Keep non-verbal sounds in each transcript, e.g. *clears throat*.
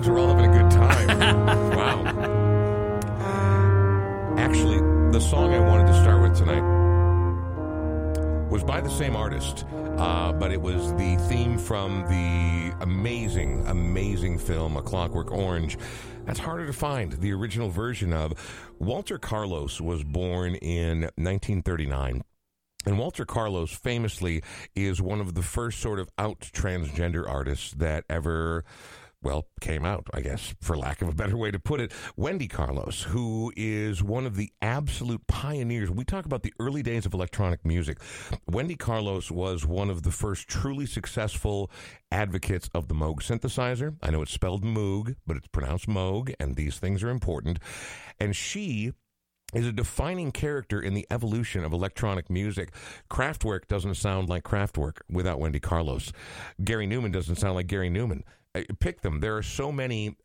as we're all having a good time. *laughs* wow. Actually, the song I wanted to start with tonight was by the same artist, uh, but it was the theme from the amazing, amazing film A Clockwork Orange. That's harder to find. The original version of Walter Carlos was born in 1939. And Walter Carlos famously is one of the first sort of out transgender artists that ever well, came out, I guess, for lack of a better way to put it. Wendy Carlos, who is one of the absolute pioneers. We talk about the early days of electronic music. Wendy Carlos was one of the first truly successful advocates of the Moog synthesizer. I know it's spelled Moog, but it's pronounced Moog, and these things are important. And she is a defining character in the evolution of electronic music. Kraftwerk doesn't sound like Kraftwerk without Wendy Carlos. Gary Numan doesn't sound like Gary Numan. Pick them. There are so many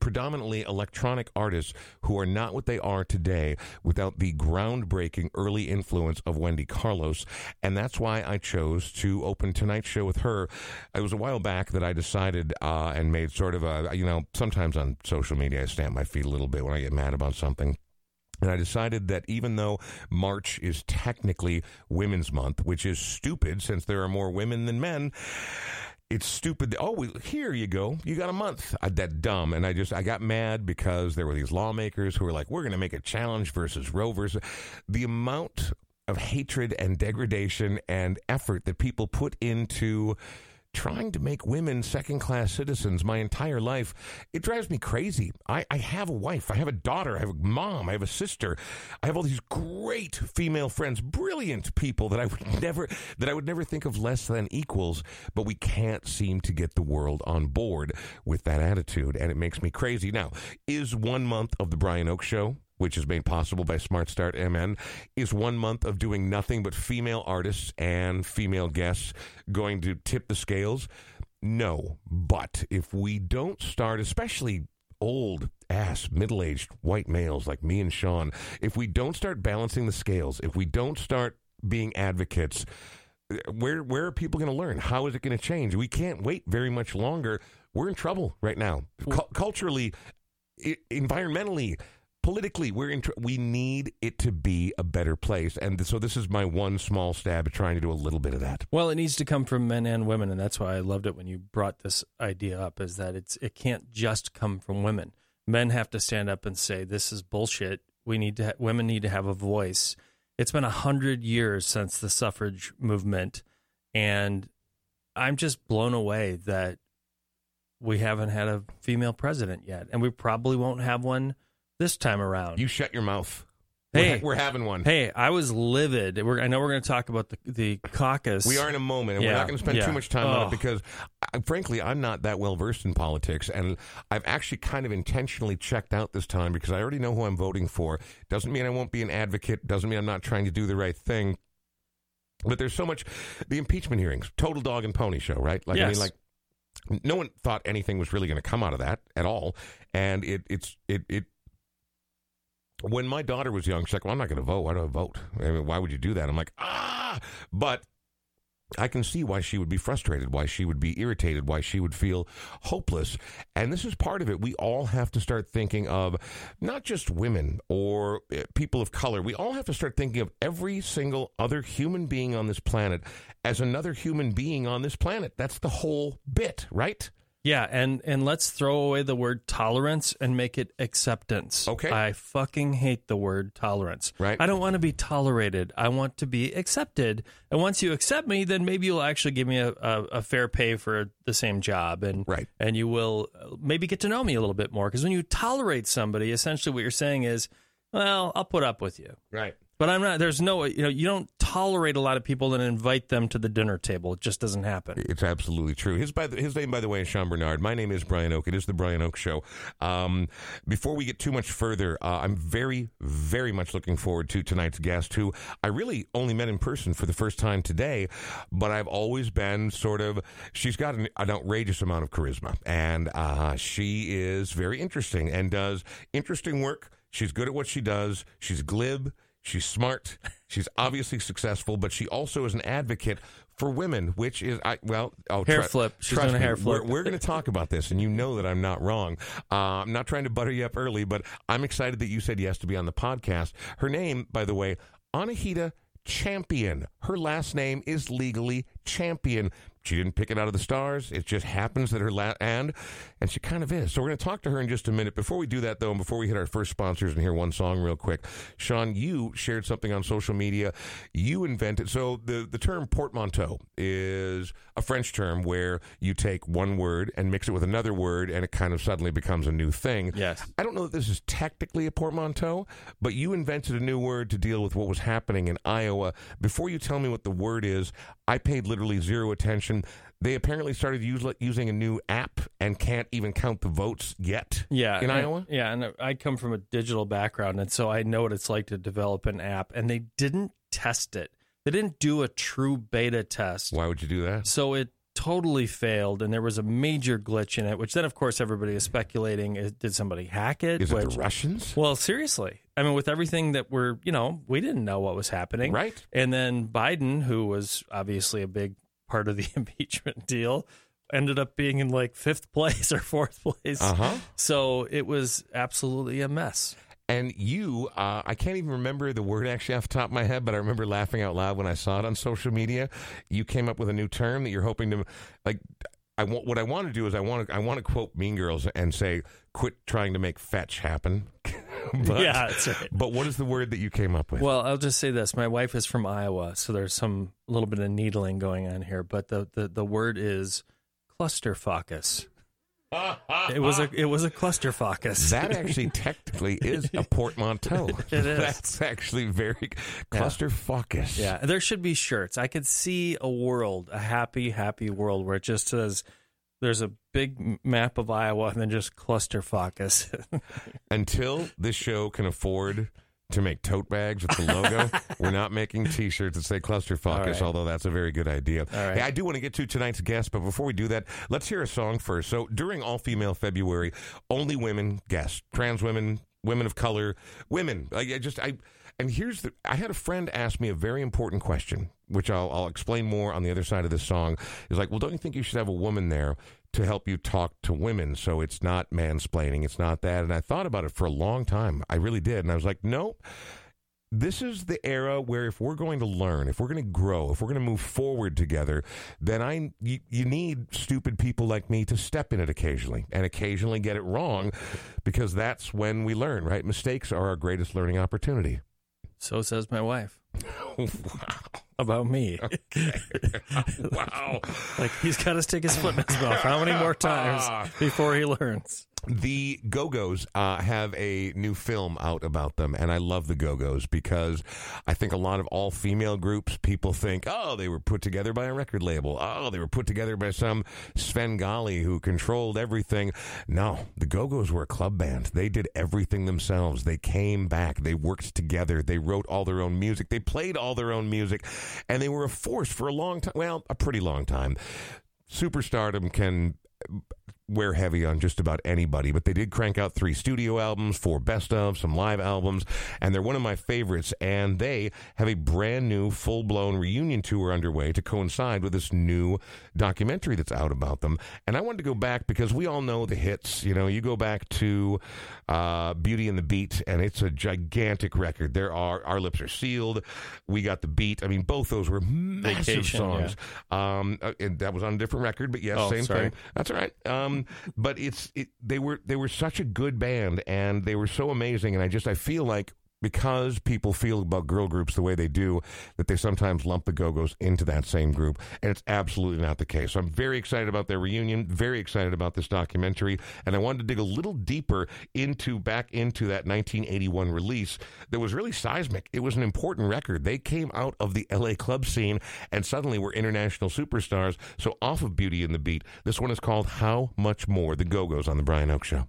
predominantly electronic artists who are not what they are today without the groundbreaking early influence of Wendy Carlos. And that's why I chose to open tonight's show with her. It was a while back that I decided uh, and made sort of a, you know, sometimes on social media I stamp my feet a little bit when I get mad about something. And I decided that even though March is technically Women's Month, which is stupid since there are more women than men, it's stupid. Oh, here you go. You got a month. I, that dumb. And I just, I got mad because there were these lawmakers who were like, we're going to make a challenge versus Roe versus. The amount of hatred and degradation and effort that people put into trying to make women second class citizens my entire life. It drives me crazy. I, I have a wife, I have a daughter, I have a mom, I have a sister. I have all these great female friends, brilliant people that I would *laughs* never that I would never think of less than equals, but we can't seem to get the world on board with that attitude and it makes me crazy. Now, is 1 month of the Brian Oak show which is made possible by Smart Start MN, is one month of doing nothing but female artists and female guests going to tip the scales? No. But if we don't start, especially old ass middle aged white males like me and Sean, if we don't start balancing the scales, if we don't start being advocates, where where are people going to learn? How is it going to change? We can't wait very much longer. We're in trouble right now, C- culturally, I- environmentally politically we're in we need it to be a better place. And so this is my one small stab at trying to do a little bit of that. Well it needs to come from men and women and that's why i loved it when you brought this idea up is that it's it can't just come from women. Men have to stand up and say this is bullshit. We need to ha- women need to have a voice. It's been a hundred years since the suffrage movement and i'm just blown away that we haven't had a female president yet and we probably won't have one this time around. You shut your mouth. Hey, we're, we're having one. Hey, I was livid. We're, I know we're going to talk about the, the caucus. We are in a moment, and Yeah, we're not going to spend yeah. too much time on Oh. it because, I, frankly, I'm not that well versed in politics, and I've actually kind of intentionally checked out this time because I already know who I'm voting for. Doesn't mean I won't be an advocate. Doesn't mean I'm not trying to do the right thing. But there's so much. The impeachment hearings, total dog and pony show, right? Like I mean, like no one thought anything was really going to come out of that at all, and it it's it it. When my daughter was young, she's like, "Well, I'm not going to vote. Why do I vote? I mean, why would you do that?" I'm like, "Ah!" But I can see why she would be frustrated, why she would be irritated, why she would feel hopeless. And this is part of it. We all have to start thinking of not just women or uh, people of color. We all have to start thinking of every single other human being on this planet as another human being on this planet. That's the whole bit, right? Yeah, and and let's throw away the word tolerance and make it acceptance. Okay. I fucking hate the word tolerance. Right. I don't want to be tolerated. I want to be accepted. And once you accept me, then maybe you'll actually give me a, a, a fair pay for the same job, and Right. and you will uh, maybe get to know me a little bit more. Because when you tolerate somebody, essentially what you're saying is, well, I'll put up with you. Right. But I'm not. There's no. You know, you don't tolerate a lot of people and invite them to the dinner table. It just doesn't happen. It's absolutely true. His by the, his name, by the way, is Sean Bernard. My name is Brian Oak. It is the Brian Oak Show. Um, before we get too much further, uh, I'm very, very much looking forward to tonight's guest, who I really only met in person for the first time today, but I've always been sort of. She's got an, an outrageous amount of charisma, and uh, she is very interesting and does interesting work. She's good at what she does. She's glib. She's smart. She's obviously successful, but she also is an advocate for women, which is I well oh Hair tru- flip. She's doing a hair flip. We're, we're going to talk about this, and you know that I'm not wrong. Uh, I'm not trying to butter you up early, but I'm excited that you said yes to be on the podcast. Her name, by the way, Anahita Champion. Her last name is legally Champion. She didn't pick it out of the stars. It just happens that her la- and and she kind of is. So we're going to talk to her in just a minute. Before we do that, though, and before we hit our first sponsors and hear one song real quick, Sean, you shared something on social media. You invented so the the term portmanteau is a French term where you take one word and mix it with another word, and it kind of suddenly becomes a new thing. Yes. I don't know that this is technically a portmanteau, but you invented a new word to deal with what was happening in Iowa. Before you tell me what the word is, I paid literally zero attention. They apparently started use, using a new app and can't even count the votes yet. Yeah, in and- Iowa. Yeah, and I come from a digital background, and so I know what it's like to develop an app. And they didn't test it; they didn't do a true beta test, Why would you do that? so it totally failed. And there was a major glitch in it, which then, of course, everybody is speculating: is, did somebody hack it? Is it the Russians? well, seriously, I mean, with everything that we're, you know, we didn't know what was happening, Right. And then Biden, who was obviously a big part of the *laughs* impeachment deal, ended up being in like fifth place or fourth place. Uh huh. So it was absolutely a mess. And you, uh, I can't even remember the word actually off the top of my head, but I remember laughing out loud when I saw it on social media. You came up with a new term that you're hoping to, like, I want what I want to do is I want to I want to quote Mean Girls and say, "Quit trying to make fetch happen." *laughs* *laughs* but, yeah, that's right. But what is the word that you came up with? Well, I'll just say this: my wife is from Iowa, so there's some little bit of needling going on here. But the the, the word is clusterfuckus. *laughs* It was a it was a clusterfuckus. that actually technically is a *laughs* portmanteau. It is. That's actually very clusterfuckus. Yeah, there should be shirts. I could see a world, a happy, happy world where it just says there's a big map of Iowa and then just clusterfuckus. *laughs* Until this show can afford to make tote bags with the logo, *laughs* we're not making T-shirts that say clusterfuckus. All right. Although that's a very good idea. right. Hey, I do want to get to tonight's guest, but before we do that, let's hear a song first. So during All Female February, only women guests, trans women, women of color, women. Like I just I. And here's the. I had a friend ask me a very important question, which I'll, I'll explain more on the other side of this song. Is like, well, don't you think you should have a woman there to help you talk to women so it's not mansplaining, it's not that? And I thought about it for a long time. I really did, and I was like, no. This is the era where if we're going to learn, if we're going to grow, if we're going to move forward together, then I you, you need stupid people like me to step in it occasionally and occasionally get it wrong because that's when we learn, right? Mistakes are our greatest learning opportunity. So says my wife wow. about me. *laughs* wow. like he's got to stick his foot in his mouth. How many more times before he learns? The Go Go's uh, have a new film out about them, and I love the Go Go's because I think a lot of all female groups, people think, oh, they were put together by a record label. Oh, they were put together by some Svengali who controlled everything. No, the Go Go's were a club band. They did everything themselves. They came back. They worked together. They wrote all their own music. They played all their own music, and they were a force for a long time. Well, a pretty long time. Superstardom can wear heavy on just about anybody, but they did crank out three studio albums, four best of, some live albums, and they're one of my favorites. And they have a brand new full blown reunion tour underway to coincide with this new documentary that's out about them. And I wanted to go back because we all know the hits. You know, you go back to uh, Beauty and the Beat, and it's a gigantic record. There are Our Lips Are Sealed, We Got the Beat. I mean, both those were massive Vacation, songs. Um, uh, that was on a different record, but yes, Oh, same sorry. thing. That's all right. Um, but it's it, they were they were such a good band and they were so amazing, and I just I feel like because people feel about girl groups the way they do, that they sometimes lump the Go Go's into that same group, and it's absolutely not the case. So I'm very excited about their reunion, very excited about this documentary, and I wanted to dig a little deeper into back into that 1981 release that was really seismic. It was an important record. They came out of the LA club scene and suddenly were international superstars. So off of Beauty and the Beat, this one is called How Much More, the Go Go's on the Brian Oak Show.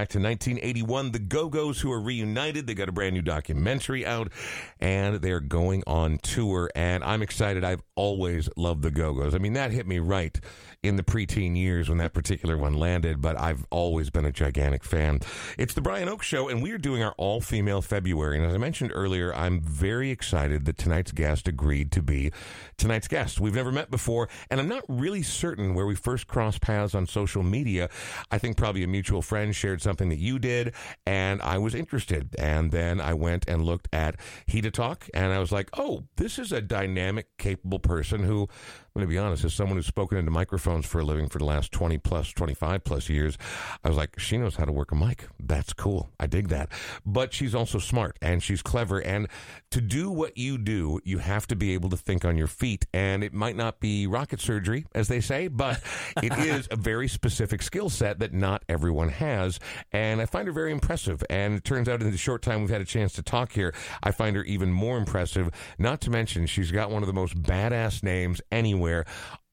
Back to 1981, the Go Go's who are reunited. They got a brand new documentary out and they're going on tour. And I'm excited. I've always loved the Go Go's. I mean, that hit me right in the preteen years when that particular one landed, but I've always been a gigantic fan. It's the Brian Oak Show, and we are doing our all female February. And as I mentioned earlier, I'm very excited that tonight's guest agreed to be tonight's guest. We've never met before, and I'm not really certain where we first crossed paths on social media. I think probably a mutual friend shared something that you did, and I was interested. And then I went and looked at He to Talk, and I was like, oh, this is a dynamic, capable person who, I'm going to be honest, as someone who's spoken into microphones for a living for the last 20 plus, 25 plus years, I was like, she knows how to work a mic. That's cool. I dig that. But she's also smart and she's clever. And to do what you do, you have to be able to think on your feet. And it might not be rocket surgery, as they say, but *laughs* it is a very specific skill set that not everyone has. And I find her very impressive. And it turns out in the short time we've had a chance to talk here, I find her even more impressive. Not to mention, she's got one of the most badass names anywhere.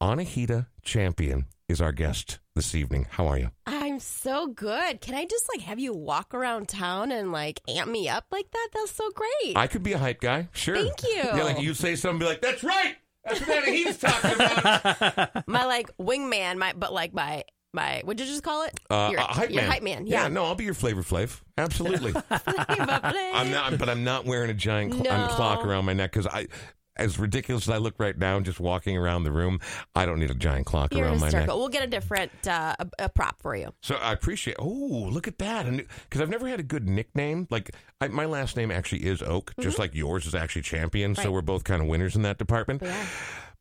Anahita Champion is our guest this evening. How are you? I'm so good. Can I just like have you walk around town and like amp me up like that? That's so great. I could be a hype guy, sure. Thank you. Yeah, like you say something, be like, "That's right, that's what Anahita's talking about." *laughs* my like wingman, my but like my my what'd you just call it? Uh, your, a hype your man. hype man. Yeah. no, I'll be your flavor flav. Absolutely. *laughs* I'm not, but I'm not wearing a giant cl- No. clock around my neck because I. As ridiculous as I look right now, just walking around the room, I don't need a giant clock You're around my a neck. circle. We'll get a different uh, a, a prop for you. So I appreciate. Oh, look at that! And because I've never had a good nickname, like I, my last name actually is Oak, just like yours is actually Champion. So Mm-hmm. We're both kind of winners in that department. Yeah.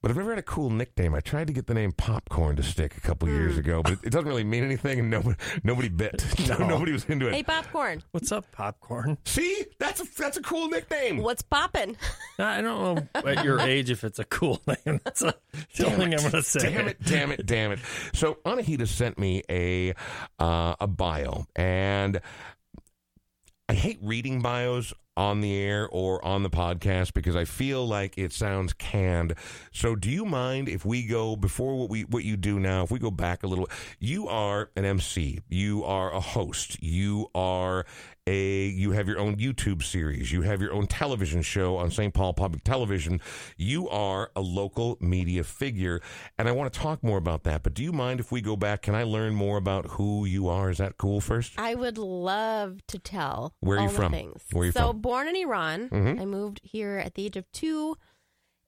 But I've never had a cool nickname. I tried to get the name Popcorn to stick a couple Hmm. years ago, but it, it doesn't really mean anything, and nobody nobody bit. *laughs* No, nobody was into it. Hey, popcorn. What's up, popcorn? See, that's a that's a cool nickname. What's popping? I don't know at your *laughs* age if it's a cool *laughs* name. That's a, the only thing I'm going to say. Damn it! Damn it! Damn it! So Anahita sent me a uh, a bio, and I hate reading bios on the air or on the podcast because I feel like it sounds canned. So, do you mind if we go before what we what you do now? If we go back a little, you are an MC, you are a host, you are a you have your own YouTube series, you have your own television show on St. Paul Public Television. You are a local media figure, and I want to talk more about that. But do you mind if we go back? Can I learn more about who you are? Is that cool? First, I would love to tell. Where are you from? Things. Where are you so from? born in Iran. Mhm. I moved here at the age of two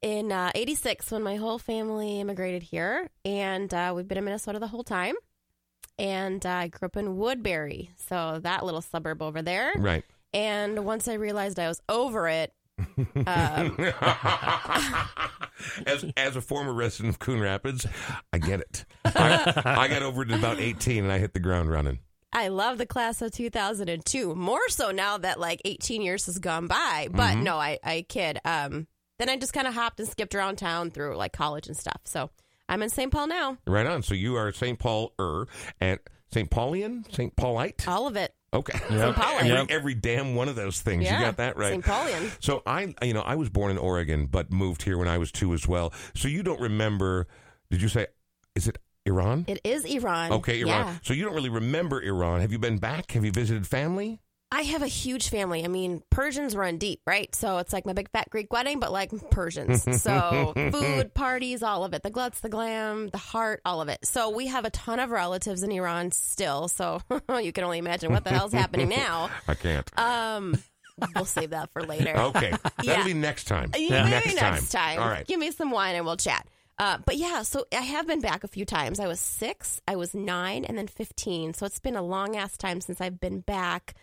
in uh, '86 when my whole family immigrated here, and uh, we've been in Minnesota the whole time. And uh, I grew up in Woodbury, so that little suburb over there. right? And once I realized I was over it, um, *laughs* as as a former resident of Coon Rapids, I get it. I, I got over it at about eighteen, and I hit the ground running. I love the class of 2002 more so now that like 18 years has gone by. But Mm-hmm. no, I, I kid. Um, then I just kind of hopped and skipped around town through like college and stuff. So I'm in St. Paul now. Right on. So you are St. Paul er and St. Paulian, St. Paulite. All of it. Okay, Yep. Paulian. *laughs* every, Yep. every damn one of those things. Yeah. You got that right. St. Paulian. So I, you know, I was born in Oregon, but moved here when I was two as well. So you don't remember? Did you say? Is it Iran? It is Iran. Okay, Iran. Yeah. So you don't really remember Iran. Have you been back? Have you visited family? I have a huge family. I mean, Persians run deep, right? So it's like my big fat Greek wedding, but like Persians. *laughs* So food, parties, all of it. The glutz, the glam, the heart, all of it. So we have a ton of relatives in Iran still. So *laughs* you can only imagine what the hell's happening now. *laughs* I can't. Um, we'll save that for later. Okay, that'll Yeah. be next time. Yeah, maybe Next next, time. time. All right. Give me some wine and we'll chat. Uh, but yeah, so I have been back a few times. I was six, I was nine, and then 15. So it's been a long ass time since I've been back.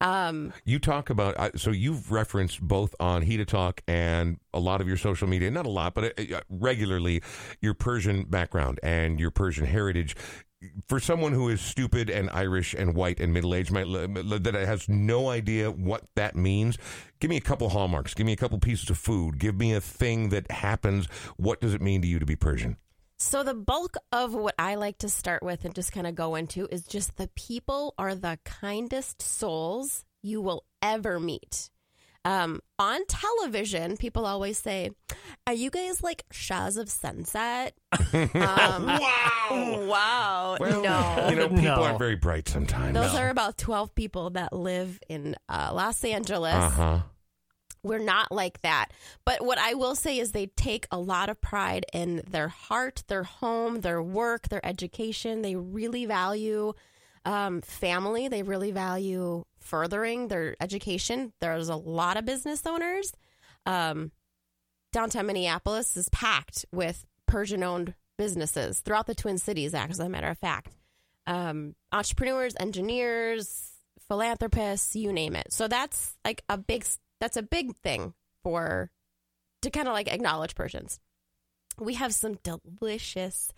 Um, You talk about so you've referenced both on He to Talk and a lot of your social media, not a lot, but uh, uh, regularly, your Persian background and your Persian heritage. For someone who is stupid and Irish and white and middle aged, that has no idea what that means, give me a couple hallmarks. Give me a couple pieces of food. Give me a thing that happens. What does it mean to you to be Persian? So the bulk of what I like to start with and just kind of go into is just the people are the kindest souls you will ever meet. Um, on television, people always say, "Are you guys like Shahs of Sunset?" *laughs* um, wow. wow, Well, no. you know, people No. aren't very bright sometimes. Those are about 12 people that live in uh, Los Angeles. Uh huh. We're not like that. But what I will say is they take a lot of pride in their heart, their home, their work, their education. They really value um, family. They really value furthering their education. There's a lot of business owners. Um, downtown Minneapolis is packed with Persian owned businesses throughout the Twin Cities, as a matter of fact. Um, entrepreneurs, engineers, philanthropists, you name it. So that's like a big that's a big thing for to kind of like acknowledge Persians. We have some delicious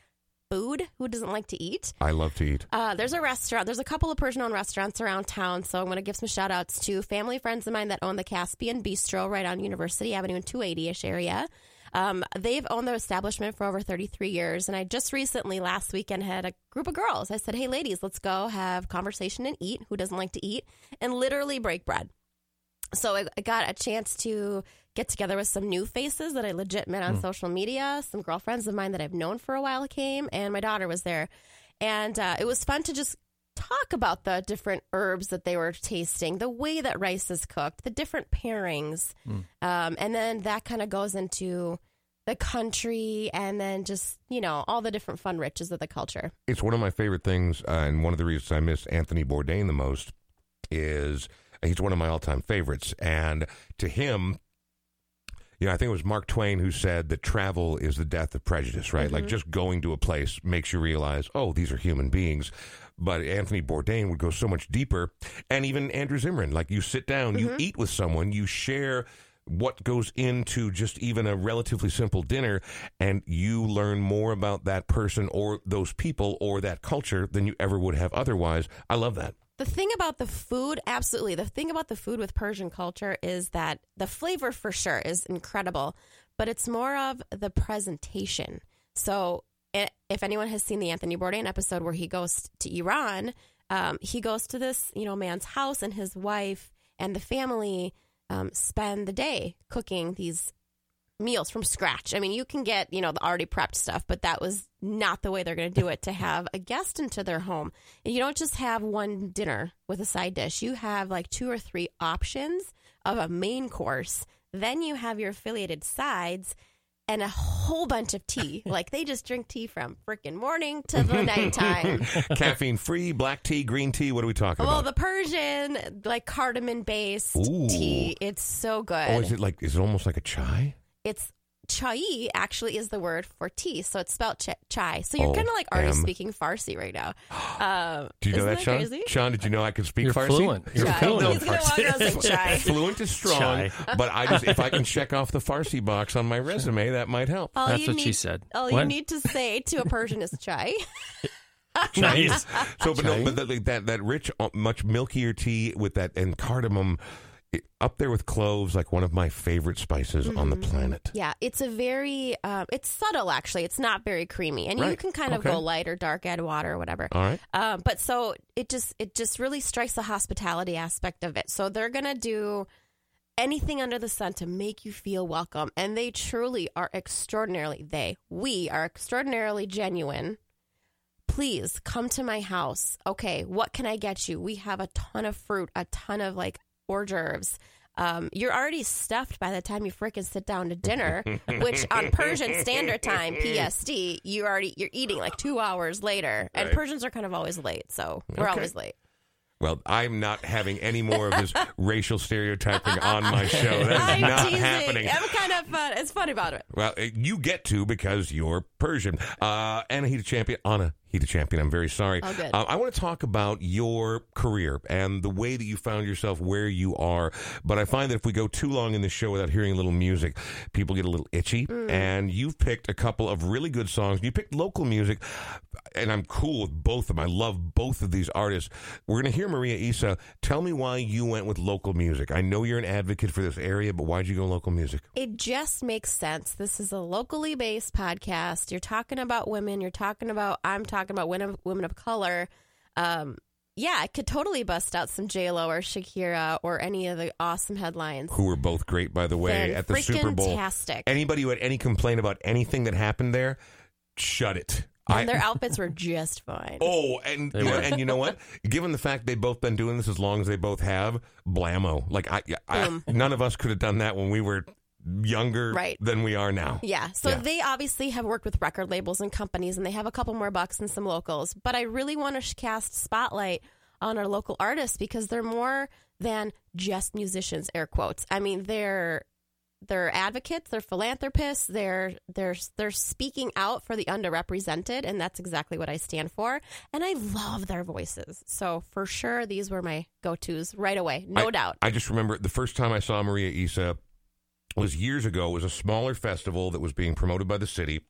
food. Who doesn't like to eat? I love to eat. Uh, there's a restaurant. There's a couple of Persian owned restaurants around town. So I'm going to give some shout outs to family friends of mine that own the Caspian Bistro right on University Avenue in 280 ish area. Um, they've owned their establishment for over 33 years. And I just recently, last weekend, had a group of girls. I said, Hey, ladies, let's go have conversation and eat. Who doesn't like to eat? And literally break bread. So I, I got a chance to get together with some new faces that I legit met on social media. Some girlfriends of mine that I've known for a while came, and my daughter was there. And uh, it was fun to just talk about the different herbs that they were tasting, the way that rice is cooked, the different pairings. Um, and then that kind of goes into the country and then just, you know, all the different fun riches of the culture. It's one of my favorite things, uh, and one of the reasons I miss Anthony Bourdain the most is he's one of my all-time favorites. And to him, you know, I think it was Mark Twain who said that travel is the death of prejudice, right? Like mm-hmm. just going to a place makes you realize, oh, these are human beings. But Anthony Bourdain would go so much deeper. And even Andrew Zimmern, like you sit down, you mm-hmm. eat with someone, you share what goes into just even a relatively simple dinner, and you learn more about that person or those people or that culture than you ever would have otherwise. I love that. The thing about the food, absolutely. The thing about the food with Persian culture is that the flavor for sure is incredible, but it's more of the presentation. So, if anyone has seen the Anthony Bourdain episode where he goes to Iran, um, he goes to this you know man's house, and his wife and the family um, spend the day cooking these meals from scratch. I mean, you can get, you know, the already prepped stuff, but that was not the way they're going to do it to have a guest into their home. And you don't just have one dinner with a side dish. You have like two or three options of a main course. Then you have your affiliated sides and a whole bunch of tea. *laughs* like they just drink tea from freaking morning to the *laughs* nighttime. Caffeine free, black tea, green tea. What are we talking Well, about? Well, the Persian, like cardamom based tea, it's so good. oh, is it like, is it almost like a chai? It's chai actually is the word for tea, so it's spelled ch- chai. So you're Oh, kind of like already am. speaking Farsi right now. Um, *gasps* Do you know isn't that, Sean? crazy? Sean, did you know I could speak You're Farsi? fluent. You're Chai. fluent on He's gonna Farsi. walk out *laughs* chai. Fluent is strong, Chai. but I just if I can *laughs* check off the Farsi box on my resume, that might help. All That's what need, she said. All What? you need to say to a Persian is chai. *laughs* Nice. So, but, no, Chai? but that, that that rich, uh, much milkier tea with that and cardamom, it, up there with cloves, like one of my favorite spices on the Mm-hmm. planet. yeah, it's a very, um, it's subtle actually. It's not very creamy, and you can kind of Okay. go light or dark, add water or whatever. All right, Um, but so it just it just really strikes the hospitality aspect of it. So they're gonna do anything under the sun to make you feel welcome, and they truly are extraordinarily. They we are extraordinarily genuine. Please come to my house. Okay, what can I get you? We have a ton of fruit, a ton of like hors d'oeuvres. Um, you're already stuffed by the time you frickin' sit down to dinner, which on Persian Standard Time (PSD) you already you're eating like two hours later, and Right. Persians are kind of always late, so we're Okay. always late. well, I'm not having any more of this *laughs* racial stereotyping on my show. That's I'm not teasing. happening. I'm kind of fun. It's funny about it. Well, uh, you get to because you're Persian. Uh, Anna Heat Champion. Anna Heat Champion. I'm very sorry. Good. Uh, I want to talk about your career and the way that you found yourself where you are. But I find that if we go too long in the show without hearing a little music, people get a little itchy. Mm. And you've picked a couple of really good songs. You picked local music, and I'm cool with both of them. I love both of these artists. We're going to hear Maria Isa. Tell me why you went with local music. I know you're an advocate for this area, but why'd you go local music? It just makes sense. This is a locally based podcast. You're talking about women. You're talking about. I'm talking about women, women of color. Um, yeah, I could totally bust out some J Lo or Shakira or any of the awesome headlines. Who were both great, by the way, Fan- at the Super Bowl. freaking-tastic. Anybody who had any complaint about anything that happened there, shut it. And their outfits were just fine. *laughs* Oh, and you know, and you know what? Given the fact they've both been doing this as long as they both have, blammo. Like I, I Boom. none of us could have done that when we were younger Right. than we are now. Yeah. So Yeah. they obviously have worked with record labels and companies, and they have a couple more bucks and some locals. But I really want to cast spotlight on our local artists because they're more than just musicians. Air quotes. I mean, they're they're advocates, they're philanthropists, they're they're they're speaking out for the underrepresented, and that's exactly what I stand for. And I love their voices. So for sure, these were my go tos right away, no I- doubt. I just remember the first time I saw Maria Isa was years ago. It was a smaller festival that was being promoted by the city.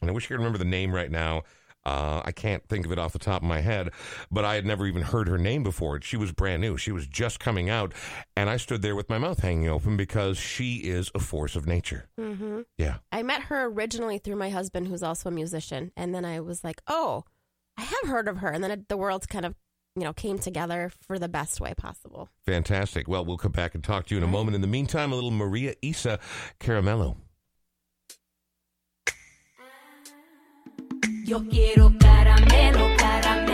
And I wish I could remember the name right now. Uh, I can't think of it off the top of my head, but I had never even heard her name before. She was brand new. She was just coming out. And I stood there with my mouth hanging open because she is a force of nature. hmm Yeah. I met her originally through my husband, who's also a musician, and then I was like, "Oh, I have heard of her." And then it, the worlds kind of, you know, came together for the best way possible. Fantastic. Well, we'll come back and talk to you in a moment. In the meantime, a little Maria Isa Caramelo. Yo quiero caramelo, caramelo.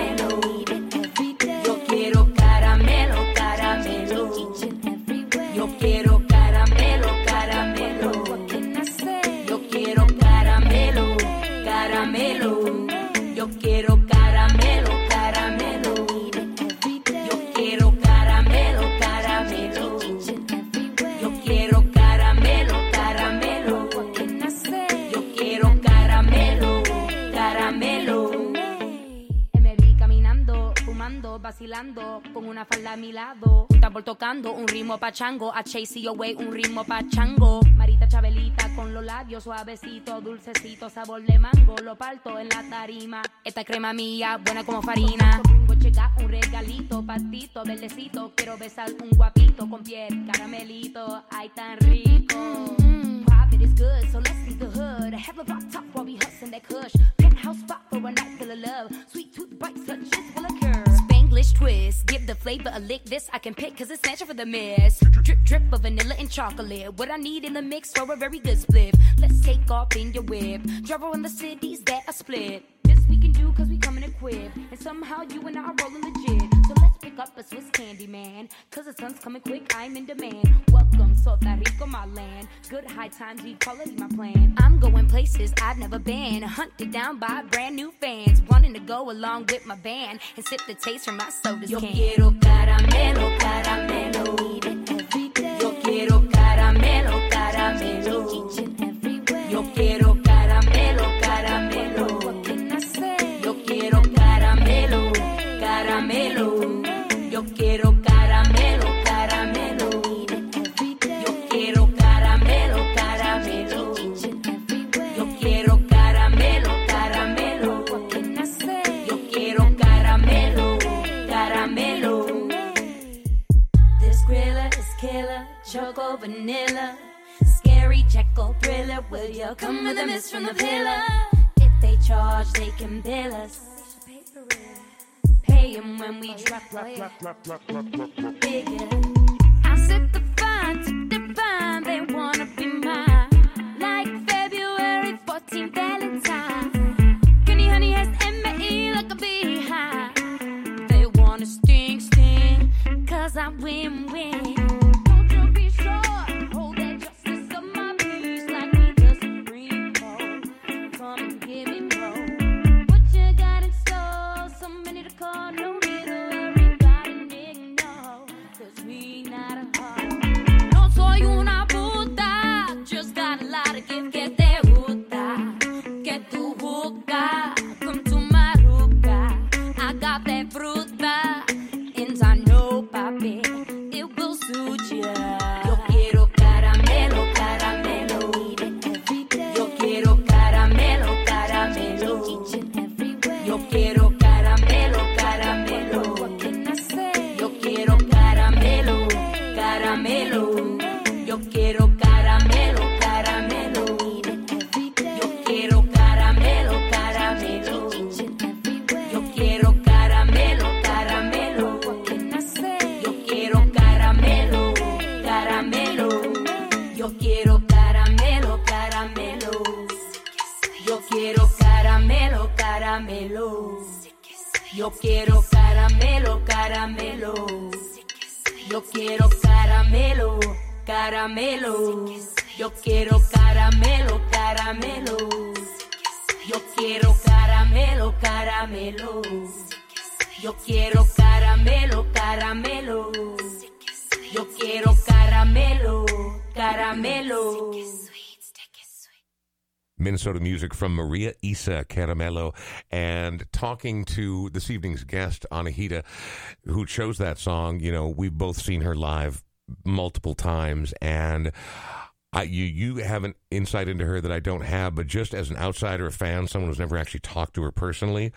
Con una falda a mi lado. Un tambor tocando, un ritmo pa' chango. A Chasey Away, un ritmo pa' chango. Marita Chabelita con los labios suavecitos, dulcecito, sabor de mango. Lo parto en la tarima. Esta crema mía, buena como farina. Un regalito, patito, verdecito. Quiero besar un guapito con piel, caramelito. Ay, tan rico. Profit is good, so let's leave the hood. Have a top while we that. Penthouse. Twist, give the flavor a lick. This I can pick, cause it's natural for the mess. Drip, drip of vanilla and chocolate. What I need in the mix for a very good split. Let's take off in your whip. Drive around the cities that are split. This we can do cause we coming equipped. And somehow you and I are rolling legit. Pick up a Swiss candy man. Cause the sun's coming quick, I'm in demand. Welcome, Salta Rico, my land. Good high times, equality, my plan. I'm going places I've never been. Hunted down by brand new fans. Wanting to go along with my band and sip the taste from my soda's Yo quiero caramelo, caramelo. Vanilla. Scary Jekyll thriller. Will you come with a miss from the pillar? If they charge, they can bill us. Pay Pay 'em when we drop, drop, drop, drop, drop, drop, drop, drop. Bigger. I set the fine to define. They wanna be mine. Like February 14th, Valentine. Kenny Honey has M.A.E. like a beehive. They wanna sting, sting, cause I win, from Maria Isa Caramelo and talking to this evening's guest, Anahita, who chose that song. You know, we've both seen her live multiple times and I, you you have an insight into her that I don't have, but just as an outsider, a fan, someone who's never actually talked to her personally,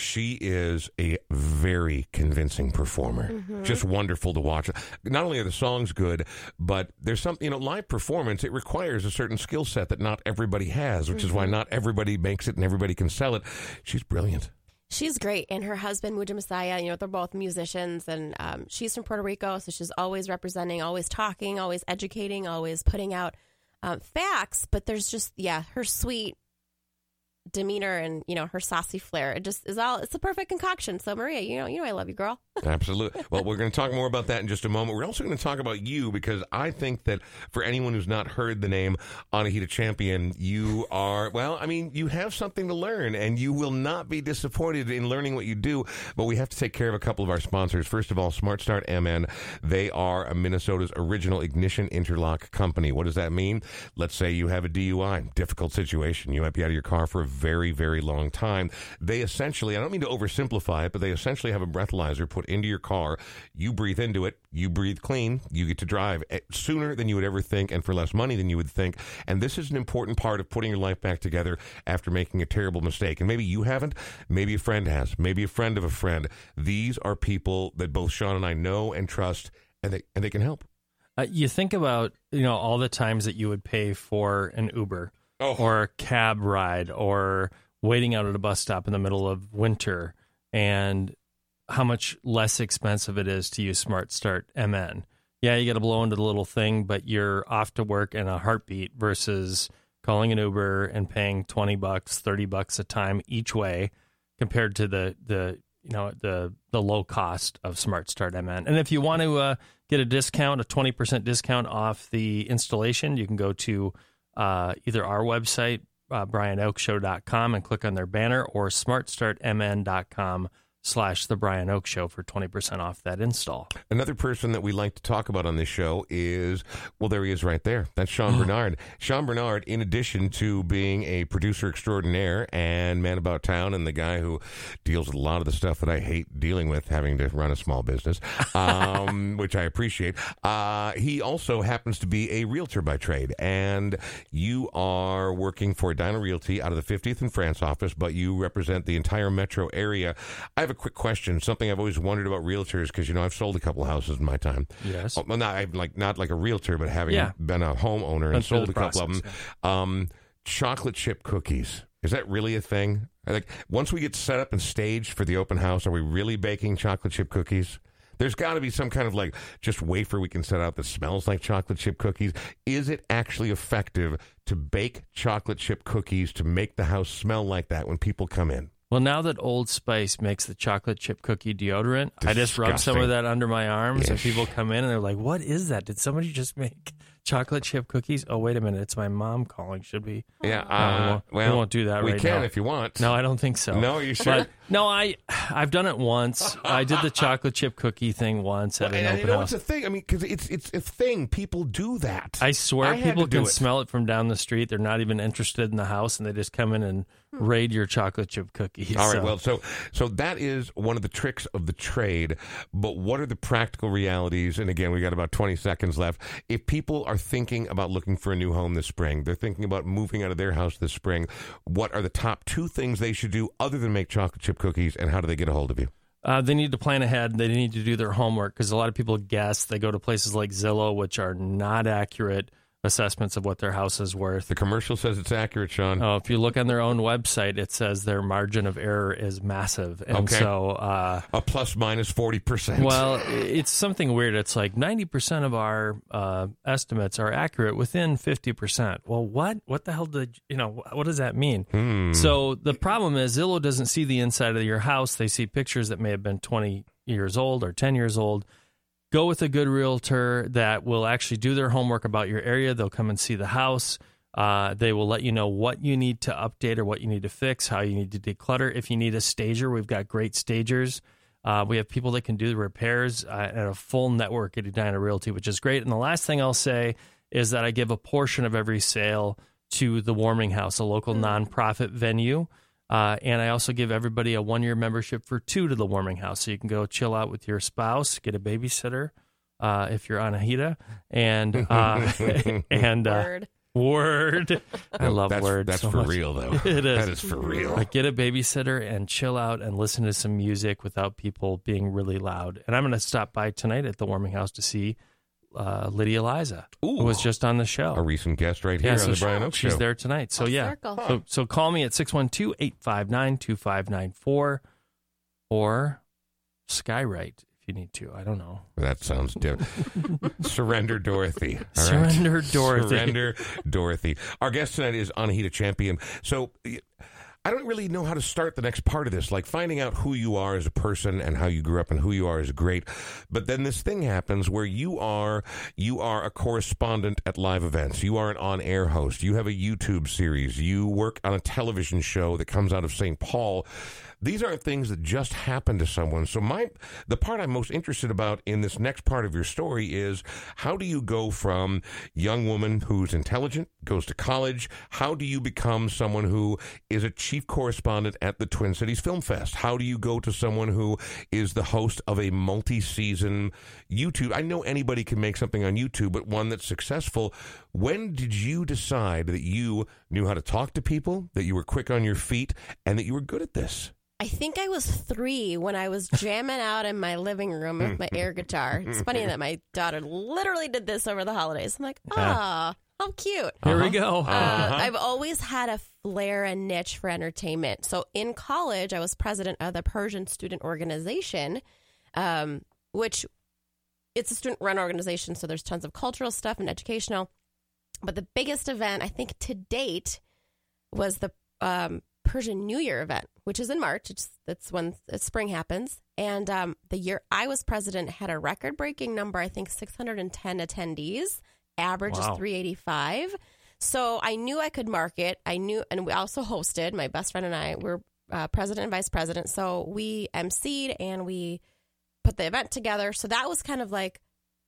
she is a very convincing performer. Just wonderful to watch. Not only are the songs good, but there's something, you know, live performance, it requires a certain skill set that not everybody has, which is why not everybody makes it and everybody can sell it. She's brilliant. She's great, and her husband Muja Messiah. You know, they're both musicians, and um, she's from Puerto Rico, so she's always representing, always talking, always educating, always putting out um, facts. But there's just, yeah, her sweet demeanor and you know her saucy flair. It just is all. It's a perfect concoction. So Maria, you know, you know, I love you, girl. *laughs* Absolutely. Well, we're going to talk more about that in just a moment. We're also going to talk about you because I think that for anyone who's not heard the name Anahita Champion, you are, well, I mean, you have something to learn and you will not be disappointed in learning what you do. But we have to take care of a couple of our sponsors. First of all, Smart Start MN. They are a Minnesota's original ignition interlock company. What does that mean? Let's say you have a DUI, difficult situation. You might be out of your car for a very, very long time. They essentially, I don't mean to oversimplify it, but they essentially have a breathalyzer put into your car. You breathe into it, you breathe clean, you get to drive eh, sooner than you would ever think and for less money than you would think. And this is an important part of putting your life back together after making a terrible mistake. And maybe you haven't, maybe a friend has, maybe a friend of a friend. These are people that both Sean and I know and trust, and they, and they can help. Uh, you think about you know all the times that you would pay for an Uber Oh. or a cab ride or waiting out at a bus stop in the middle of winter, and how much less expensive it is to use Smart Start MN. Yeah, you got to blow into the little thing, but you're off to work in a heartbeat versus calling an Uber and paying twenty bucks, thirty bucks a time each way, compared to the the you know the the low cost of Smart Start MN. And if you want to uh, get a discount, a twenty percent discount off the installation, you can go to uh, either our website, uh, brianoakshow.com, and click on their banner, or smartstartmn.com slash the Brian Oak Show for 20% off that install. Another person that we like to talk about on this show is, well, there he is right there. That's Sean *gasps* Bernard. Sean Bernard, in addition to being a producer extraordinaire and man about town and the guy who deals with a lot of the stuff that I hate dealing with, having to run a small business, *laughs* um, which I appreciate, uh, he also happens to be a realtor by trade. And you are working for Edina Realty out of the 50th and France office, but you represent the entire metro area. I have a quick question, something I've always wondered about realtors, because, you know, I've sold a couple houses in my time. Yes. Oh, well, not I'm like not like a realtor, but having Yeah. been a homeowner and sold a couple of them. Um, chocolate chip cookies is that really a thing? Like once we get set up and staged for the open house, are we really baking chocolate chip cookies? There's got to be some kind of like just wafer we can set out that smells like chocolate chip cookies. Is it actually effective to bake chocolate chip cookies to make the house smell like that when people come in? Well, now that Old Spice makes the chocolate chip cookie deodorant, I just rub some of that under my arms, and people come in and they're like, "What is that? Did somebody just make *laughs* chocolate chip cookies?" Oh, wait a minute, it's my mom calling. Should we? Yeah, No, we uh, won't- we won't do that We right can now. if you want. No, I don't think so. No, you? But no, I I've done it once. I did the chocolate chip cookie thing once at Well, an and, you open know, house. it's a thing. I mean, because it's it's a thing. People do that. I swear I people can it. smell it from down the street. They're not even interested in the house, and they just come in and raid your chocolate chip cookies. All right. So- Well, so so that is one of the tricks of the trade. But what are the practical realities? And again, we got about twenty seconds left. If people are thinking about looking for a new home this spring, they're thinking about moving out of their house this spring. What are the top two things they should do other than make chocolate chip cookies? And how do they get a hold of you? Uh, they need to plan ahead. They need to do their homework because a lot of people guess. They go to places like Zillow, which are not accurate. Assessments of what their house is worth. The commercial says it's accurate, Sean. Oh, if you look on their own website, it says their margin of error is massive, and Okay. so. Uh, A plus minus 40%. well, it's something weird. It's like ninety percent of our uh, estimates are accurate within fifty percent. Well, what? What the hell did you know? What does that mean? Hmm. So the problem is Zillow doesn't see the inside of your house. They see pictures that may have been twenty years old or ten years old. Go with a good realtor that will actually do their homework about your area. They'll come and see the house. Uh, they will let you know what you need to update or what you need to fix, how you need to declutter. If you need a stager, we've got great stagers. Uh, we have people that can do the repairs uh, and a full network at Edina Realty, which is great. And the last thing I'll say is that I give a portion of every sale to the Warming House, a local nonprofit venue. Uh, and I also give everybody a one year membership for two to the Warming House. So you can go chill out with your spouse, get a babysitter uh, if you're on a HITA, and, uh, *laughs* and uh, Word. word. I love that's, word. That's so for much. real, though. *laughs* It is. That is for real. Like get a babysitter and chill out and listen to some music without people being really loud. And I'm going to stop by tonight at the warming house to see uh, Lydia Liza, who was just on the show. A recent guest right here Yeah, on so the Brian Oak she's Show. there tonight. So Full yeah, circle. so so call me at 612-859-2594 or Skywrite if you need to. I don't know. That sounds different. *laughs* Surrender Dorothy. All right. Surrender Dorothy. Surrender Dorothy. Our guest tonight is Anahita Champion. So y- I don't really know how to start the next part of this. Like finding out who you are as a person and how you grew up and who you are is great. But then this thing happens where you are you are a correspondent at live events. You are an on-air host. You have a YouTube series. You work on a television show that comes out of St. Paul. These aren't things that just happen to someone. So my the part I'm most interested about in this next part of your story is how do you go from young woman who's intelligent, goes to college, how do you become someone who is a chief correspondent at the Twin Cities Film Fest? How do you go to someone who is the host of a multi-season YouTube? I know anybody can make something on YouTube, but one that's successful. When did you decide that you knew how to talk to people, that you were quick on your feet, and that you were good at this? I think I was three when I was jamming out in my living room with my air guitar. It's *laughs* funny that my daughter literally did this over the holidays. I'm like, ah, how cute. Here we go. Uh, I've always had a flair and niche for entertainment. So in college, I was president of the Persian Student Organization, um, which it's a student-run organization. So there's tons of cultural stuff and educational. But the biggest event, I think, to date, was the um, Persian New Year event, which is in March. It's that's when spring happens. And um, the year I was president had a record-breaking number. I think 610 attendees. Average Wow. is 385. So I knew I could market. I knew, and we also hosted. My best friend and I were uh, president and vice president. So we emceed and we put the event together. So that was kind of like,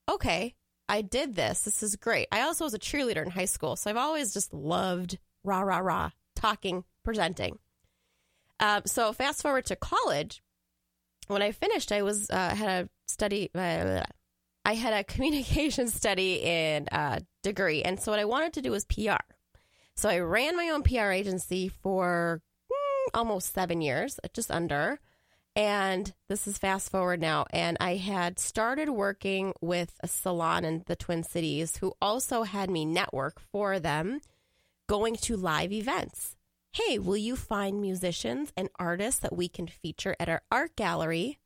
okay, I did this. This is great. I also was a cheerleader in high school, so I've always just loved rah rah rah talking, presenting. Um, so fast forward to college. When I finished, I was uh, had a study. Uh, I had a *laughs* communication study and uh, degree, and so what I wanted to do was PR. So I ran my own PR agency for mm, almost seven years, just under. And this is fast forward now. And I had started working with a salon in the Twin Cities who also had me network for them going to live events. Hey, will you find musicians and artists that we can feature at our art gallery?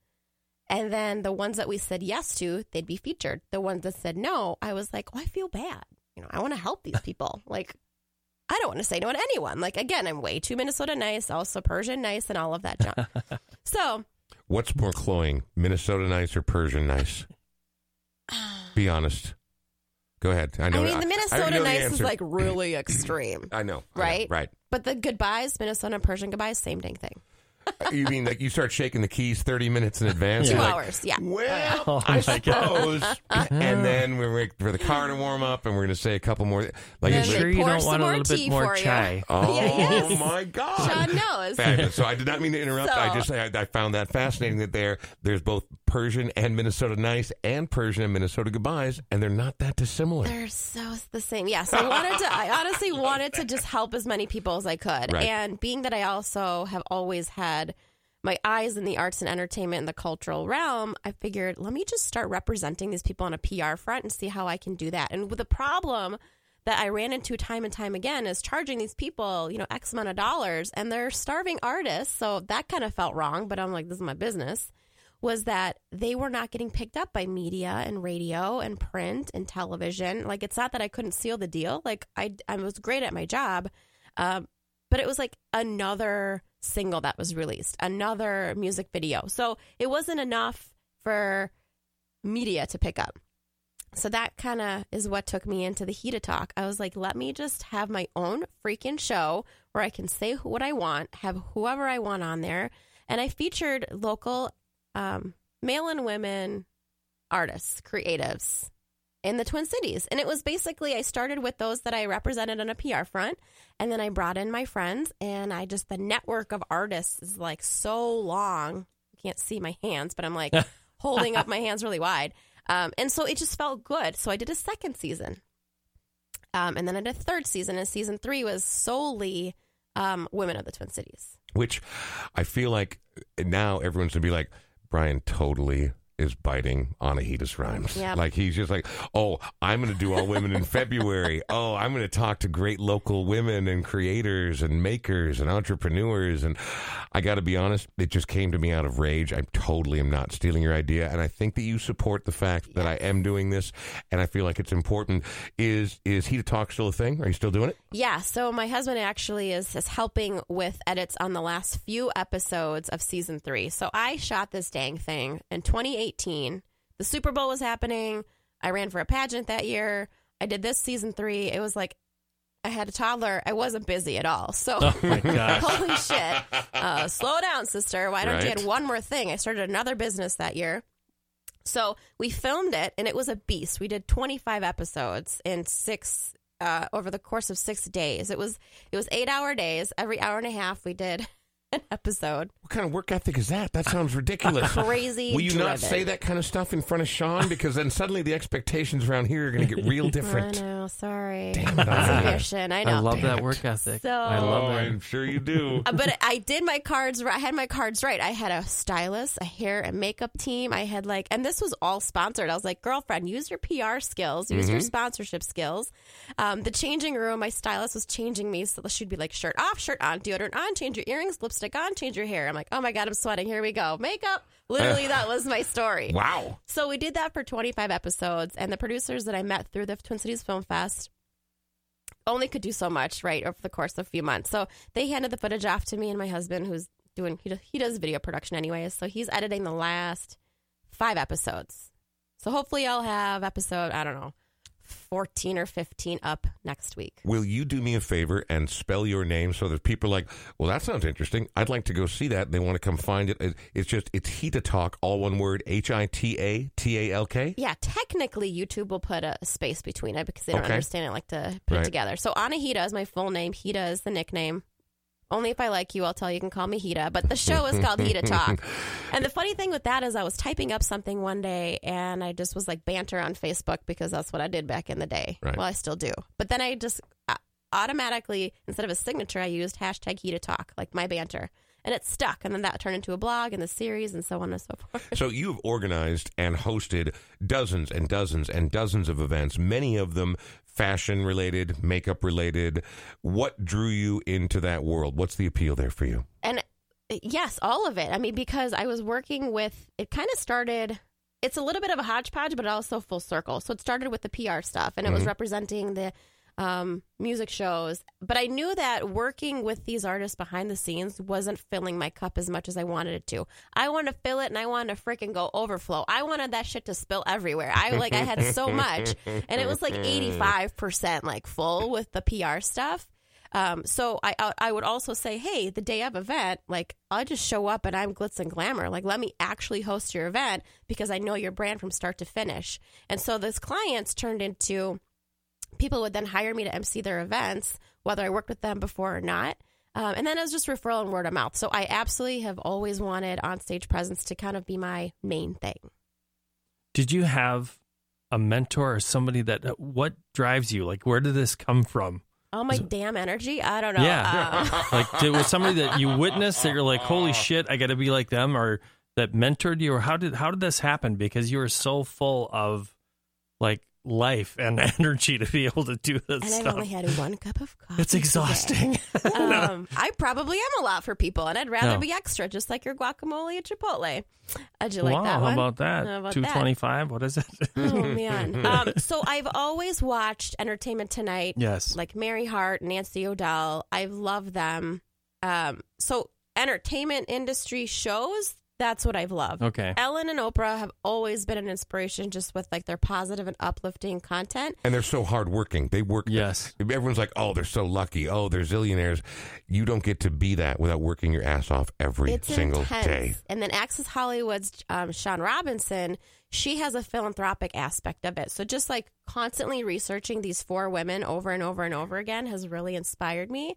And then the ones that we said yes to, they'd be featured. The ones that said no, I was like, oh, I feel bad. You know, I want to help these people. Like, I don't want to say no to anyone. Like, again, I'm way too Minnesota nice, also Persian nice, and all of that junk. *laughs* so, What's more cloying, Minnesota nice or Persian nice? *sighs* Be honest. Go ahead. I know. I mean, the Minnesota know the nice is like really extreme. *clears throat* I know. I know, right? right. But the goodbyes, Minnesota and Persian goodbyes, same dang thing. You mean like you start shaking the keys 30 minutes in advance? Two You're like, hours, yeah. Well, *laughs* Oh, I my suppose. *laughs* and then we're wait for the car to warm up, and we're going to say a couple more. Like, Then it's- sure you don't want a little bit more for you. chai. *laughs* oh Yes. my God! Sean knows. Fabulous. So I did not mean to interrupt. I just I, I found that fascinating that there there's both Persian and Minnesota nice and Persian and Minnesota goodbyes, and they're not that dissimilar. They're so the same. Yes, I wanted to. I honestly wanted to just help as many people as I could. Right. And being that I also have always had my eyes in the arts and entertainment and the cultural realm, I figured let me just start representing these people on a PR front and see how I can do that. And with the problem that I ran into time and time again is charging these people, you know, X amount of dollars and they're starving artists. So that kind of felt wrong, but I'm like, this is my business. Was that they were not getting picked up by media and radio and print and television. Like, it's not that I couldn't seal the deal. Like, I, I was great at my job. Um, but it was like another single that was released, another music video. So it wasn't enough for media to pick up. So that kind of is what took me into the Hita Talk. I was like, let me just have my own freaking show where I can say what I want, have whoever I want on there. And I featured local um, male and women artists, creatives in the Twin Cities. And it was basically, I started with those that I represented on a PR front. And then I brought in my friends. And I just, the network of artists is like so long. You can't see my hands, but I'm like *laughs* holding up my hands really wide. Um, and so it just felt good. So I did a second season. Um, and then I did a third season, and season three was solely um, women of the Twin Cities. Which I feel like now everyone's gonna be like, Brian totally is biting on Anahita's rhymes. Yep. Like he's just like, oh, I'm going to do all women in February. *laughs* Oh, I'm going to talk to great local women and creators and makers and entrepreneurs. And I got to be honest, it just came to me out of rage. I totally am not stealing your idea, and I think that you support the fact that I am doing this, and I feel like it's important. Is is Hita Talk still a thing? Are you still doing it? Yeah, so my husband actually is, is helping with edits on the last few episodes of season three. So I shot this dang thing in 2018. The Super Bowl was happening. I ran for a pageant that year. I did this season three. It was like I had a toddler. I wasn't busy at all. So, Oh *laughs* holy shit. Uh, slow down, sister. Why don't you Right. add one more thing? I started another business that year. So we filmed it, and it was a beast. We did 25 episodes in six uh, over the course of six days. It was it was eight hour days. Every hour and a half, we did *laughs* an episode. What kind of work ethic is that? That sounds ridiculous. *laughs* Crazy. Will you not say that kind of stuff in front of Sean? Because then suddenly the expectations around here are going to get real different. *laughs* I different. know. Sorry. Damn it, ambition. I know. I love that work ethic. So- I Oh, love that. I'm sure you do. *laughs* Uh, but I did my cards right. I had my cards right. I had a stylist, a hair and makeup team. I had like, and this was all sponsored. I was like, girlfriend, use your PR skills, use your sponsorship skills. Um, the changing room, my stylist was changing me. So she'd be like, shirt off, shirt on, deodorant on, change your earrings, lipstick on, change your hair. I'm like, oh my God, I'm sweating. Here we go. Makeup. Literally, that was my story. Wow. So we did that for 25 episodes, and the producers that I met through the Twin Cities Film Fest only could do so much, right, over the course of a few months. So they handed the footage off to me and my husband, who's doing he does, he does video production anyways. So he's editing the last five episodes. So hopefully I'll have episode I don't know 14 or 15 up next week. Will you do me a favor and spell your name so that people are like, well, that sounds interesting. I'd like to go see that. They want to come find it. It- It's just, it's Hita Talk, all one word, H I T A T A L K. Yeah, technically YouTube will put a space between it because they don't Okay. understand it like to put Right. it together. So Anahita is my full name. Hita is the nickname. Only if I like you, I'll tell you you can call me Hita. But the show is called Hita Talk. *laughs* And the funny thing with that is I was typing up something one day and I just was like banter on Facebook because that's what I did back in the day. Right. Well, I still do. But then I just uh, automatically, instead of a signature, I used hashtag Hita Talk, like my banter. And it stuck. And then that turned into a blog and the series and so on and so forth. So you've organized and hosted dozens and dozens and dozens of events, many of them fashion related, makeup related. What drew you into that world? What's the appeal there for you? And yes, all of it. I mean, because I was working with, it kind of started, it's a little bit of a hodgepodge, but also full circle. So it started with the PR stuff and it was mm-hmm. representing the um, music shows. But I knew that working with these artists behind the scenes wasn't filling my cup as much as I wanted it to. I wanted to fill it and I wanted to freaking go overflow. I wanted that shit to spill everywhere. I like, I had so much *laughs* and it was like 85% like full with the PR stuff. Um, so I, I I would also say, hey, the day of event, like I'll just show up and I'm glitz and glamour. Like let me actually host your event because I know your brand from start to finish. And so those clients turned into people would then hire me to MC their events, whether I worked with them before or not. Um, and then it was just referral and word of mouth. So I absolutely have always wanted on stage presence to kind of be my main thing. Did you have a mentor or somebody that what drives you? Like, where did this come from? Oh my damn energy! I don't know. Yeah. Uh, *laughs* *laughs* Like, did, was somebody that you witnessed that you're like, holy *laughs* shit, I got to be like them, or that mentored you, or how did how did this happen? Because you were so full of like life and *laughs* energy to be able to do this And I've stuff. only had one cup of coffee. it's today. *laughs* exhausting. um, I probably am a lot for people, and I'd rather No. be extra, just like your guacamole at Chipotle. How'd you like wow, that how one? about that? How about Two that? twenty-five. What is it? Oh *laughs* man! um, so I've always watched Entertainment Tonight, yes. like Mary Hart, Nancy O'Dell. I love them. Um, so entertainment industry shows. That's what I've loved. Okay. Ellen and Oprah have always been an inspiration, just with like their positive and uplifting content. And they're so hardworking. They work. Yes. Everyone's like, oh, they're so lucky. Oh, they're zillionaires. You don't get to be that without working your ass off every it's single intense. day. And then Access Hollywood's um, Shaun Robinson, she has a philanthropic aspect of it. So just like constantly researching these four women over and over and over again has really inspired me.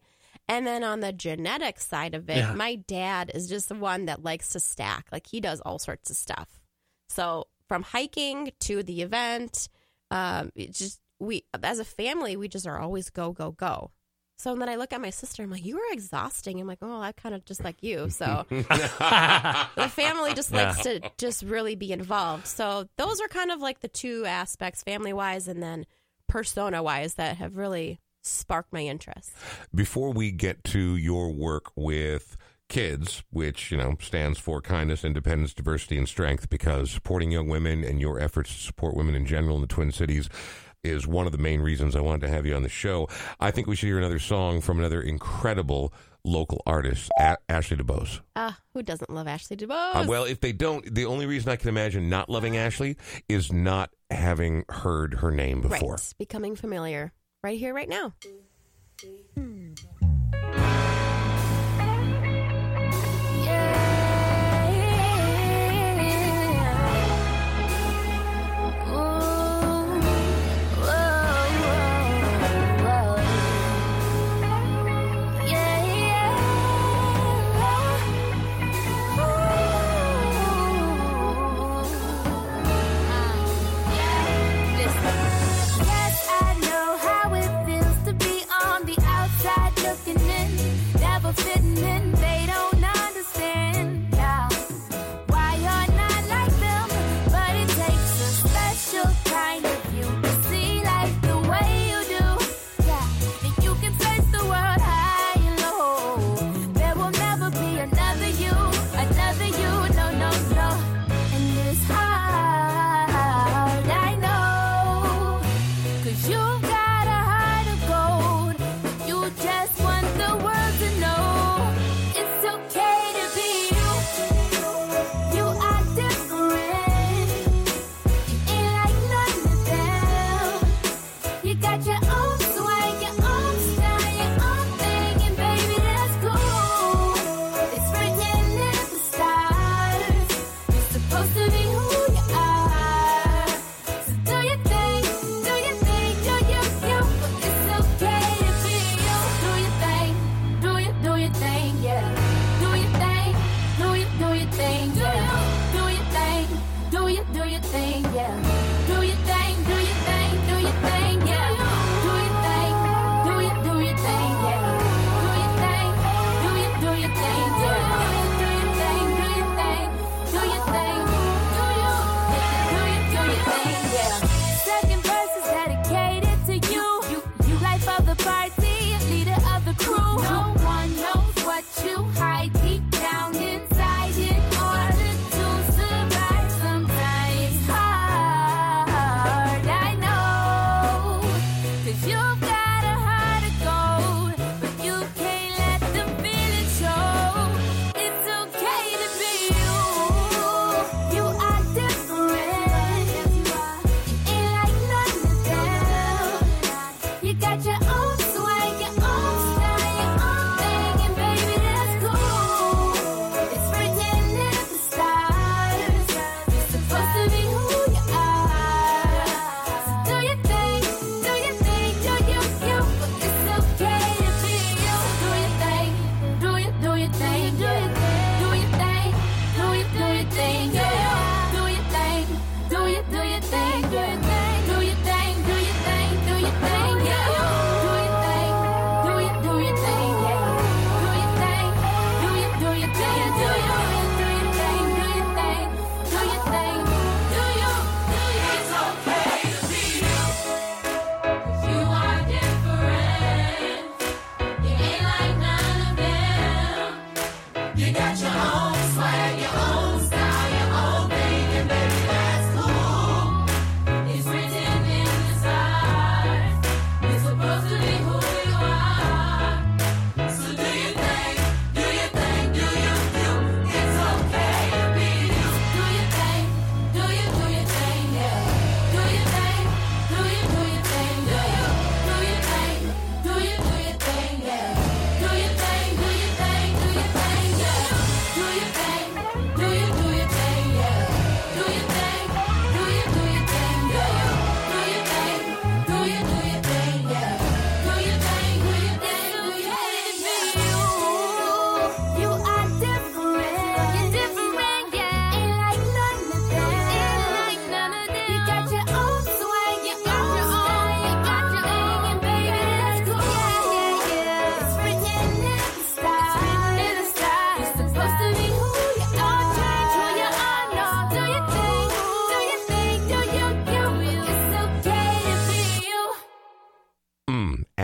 And then on the genetic side of it, Yeah. my dad is just the one that likes to stack. Like he does all sorts of stuff. So from hiking to the event, um, it just we as a family we just are always go go go. So then I look at my sister. I'm like, you are exhausting. I'm like, oh, I kind of just like you. So *laughs* the family just likes to just really be involved. So those are kind of like the two aspects, family wise and then persona wise, that have really sparked my interest. Before we get to your work with kids, which, you know, stands for kindness, independence, diversity, and strength, because supporting young women and your efforts to support women in general in the Twin Cities is one of the main reasons I wanted to have you on the show. I think we should hear another song from another incredible local artist, A- Ashley DeBose. Ah, who doesn't love Ashley DeBose? Uh, well, if they don't, the only reason I can imagine not loving Ashley is not having heard her name before. right, becoming familiar right here, right now. Yes,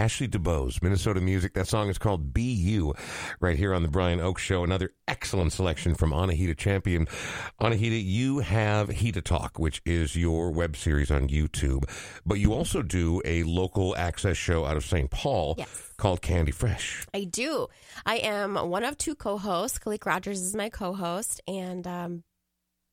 Ashley DeBose, Minnesota music. That song is called Be You, right here on the Brian Oak Show. Another excellent selection from Anahita Champion. Anahita, you have Hita Talk, which is your web series on YouTube, but you also do a local access show out of St. Paul Yes. called Candy Fresh. I do. I am one of two co-hosts. Khalik Rogers is my co-host, and um,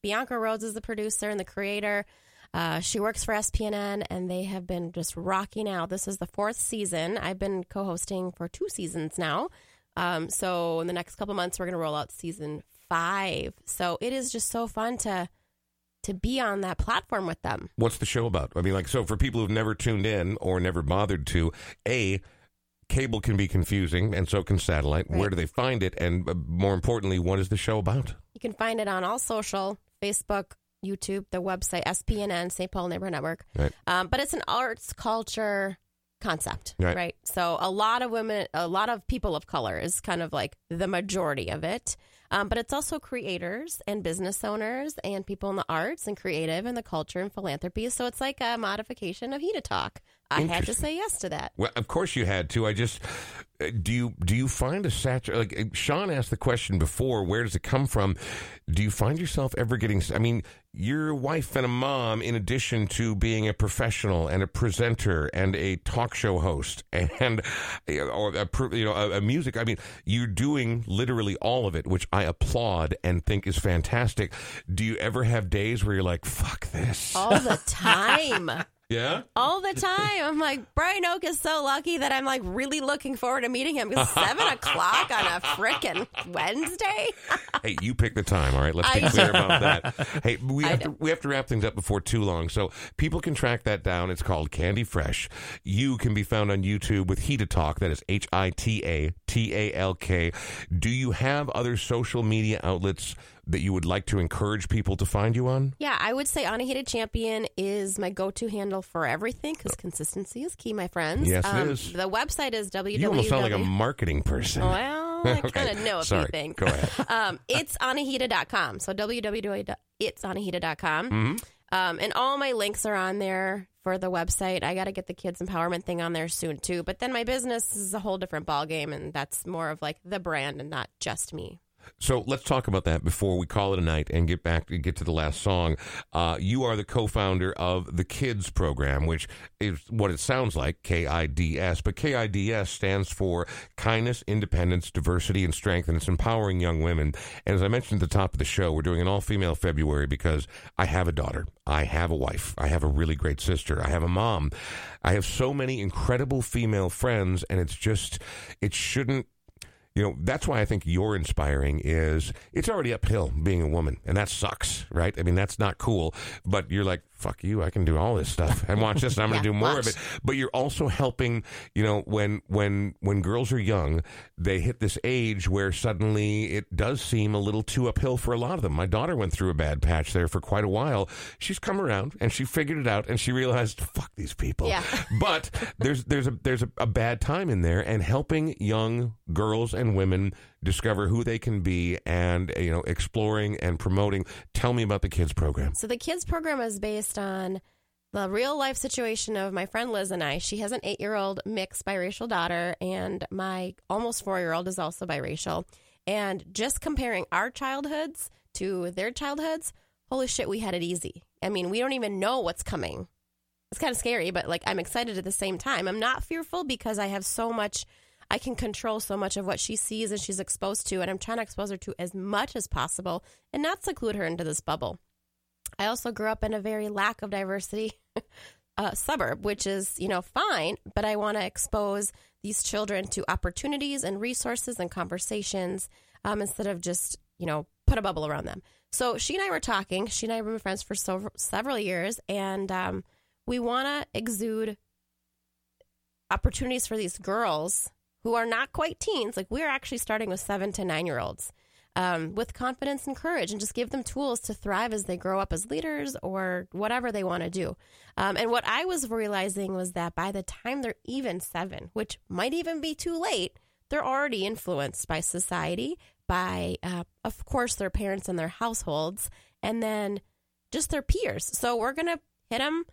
Bianca Rhodes is the producer and the creator. Uh, she works for SPNN, and they have been just rocking out. This is the fourth season. I've been co-hosting for two seasons now. Um, so in the next couple months, we're going to roll out season five. So it is just so fun to to be on that platform with them. What's the show about? I mean, like, so for people who've never tuned in or never bothered to, A, cable can be confusing, and so can satellite. Where do they find it? And uh, more importantly, what is the show about? You can find it on all social Facebook, YouTube, the website, SPNN, St. Paul Neighborhood Network. Right. Um, but it's an arts culture concept, Right. right. So a lot of women, a lot of people of color is kind of like the majority of it. Um, but it's also creators and business owners and people in the arts and creative and the culture and philanthropy. So it's like a modification of Hita Talk. I had to say yes to that. Well, of course you had to. I just uh, do you do you find a satur like uh, Sean asked the question before? Where does it come from? Do you find yourself ever getting? I mean, you're wife and a mom, in addition to being a professional and a presenter and a talk show host *laughs* and or a, you know a, a music. I mean, you're doing literally all of it, which I applaud and think is fantastic. Do you ever have days where you're like, "Fuck this"? All the *laughs* time. Yeah. all the time. I'm like, Brian Oak is so lucky that I'm like really looking forward to meeting him because seven o'clock on a frickin' Wednesday. *laughs* hey, you pick the time, all right? Let's be I clear about that. Hey, we I have to we have to wrap things up before too long, so people can track that down. It's called Candy Fresh. You can be found on YouTube with Hita Talk. That is H I T A T A L K. Do you have other social media outlets that you would like to encourage people to find you on? Yeah, I would say Anahita Champion is my go-to handle for everything because consistency is key, my friends. Yes, um, is. The website is www. You almost sound like a marketing person. well, I *laughs* Okay, kind of know a sorry. few things. Go ahead. *laughs* um, it's anahita.com. So www.itsanahita.com. Mm-hmm. Um, and all my links are on there for the website. I got to get the kids empowerment thing on there soon too. But then my business is a whole different ballgame, and that's more of like the brand and not just me. So let's talk about that before we call it a night and get back to get to the last song. Uh, you are the co-founder of the Kids program, which is what it sounds like, KIDS. But KIDS stands for Kindness, Independence, Diversity, and Strength, and it's empowering young women. And as I mentioned at the top of the show, we're doing an all-female February because I have a daughter, I have a wife, I have a really great sister, I have a mom, I have so many incredible female friends, and it's just it shouldn't you know that's why i think you're inspiring is it's already uphill being a woman and that sucks right? I mean that's not cool but you're like fuck you i can do all this stuff and watch this and i'm going to Yeah, do more watch. of it but you're also helping you know when when when girls are young they hit this age where suddenly it does seem a little too uphill for a lot of them my daughter went through a bad patch there for quite a while she's come around and she figured it out and she realized fuck these people Yeah. *laughs* but there's there's a there's a, a bad time in there and helping young girls and women discover who they can be and you know exploring and promoting tell me about the kids program So the kids program is based on the real life situation of my friend Liz and I. She has an eight year old mixed biracial daughter, and my almost four year old is also biracial. And just comparing our childhoods to their childhoods, holy shit, we had it easy. I mean, we don't even know what's coming. It's kind of scary, but like I'm excited at the same time. I'm not fearful because I have so much. I can control so much of what she sees and she's exposed to, and I'm trying to expose her to as much as possible and not seclude her into this bubble. I also grew up in a very lack of diversity *laughs* uh, suburb, which is, you know, fine, but I want to expose these children to opportunities and resources and conversations um, instead of just, you know, put a bubble around them. So she and I were talking. She and I have been friends for so, several years, and um, we want to exude opportunities for these girls who are not quite teens. Like we're actually starting with seven to nine year olds um, with confidence and courage and just give them tools to thrive as they grow up as leaders or whatever they want to do. Um, and what I was realizing was that by the time they're even seven, which might even be too late, they're already influenced by society, by, uh, of course, their parents and their households, and then just their peers. So we're going to hit them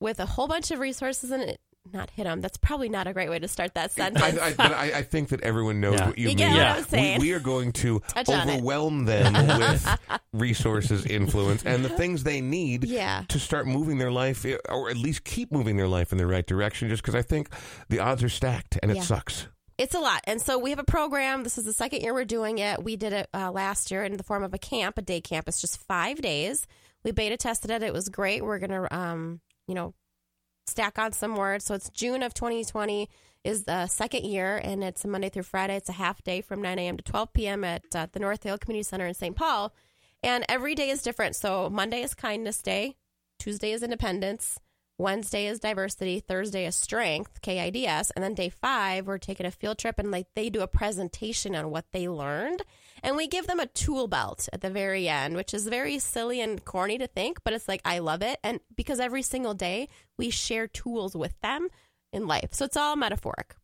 with a whole bunch of resources and not hit them. That's probably not a great way to start that sentence. I, I, but I, I think that everyone knows Yeah. what you, You mean. get what I'm We- saying. We, are going to *laughs* Touch overwhelm them *laughs* with resources, influence, and the things they need Yeah. to start moving their life, or at least keep moving their life in the right direction. Just because I think the odds are stacked, and it sucks. It's a lot. And so we have a program. This is the second year we're doing it. We did it uh, last year in the form of a camp, a day camp. It's just five days. We beta tested it. It was great. We're going to, um, you know, stack on some words. So it's June of 2020 is the second year, and it's Monday through Friday. It's a half day from 9 a.m. to 12 p.m. at uh, the North Hill Community Center in St. Paul. And every day is different. So Monday is Kindness Day, Tuesday is Independence, Wednesday is Diversity, Thursday is Strength, KIDS, and then day five we're taking a field trip and like they do a presentation on what they learned, and we give them a tool belt at the very end, which is very silly and corny to think, but it's like I love it, and because every single day we share tools with them in life, so it's all metaphoric.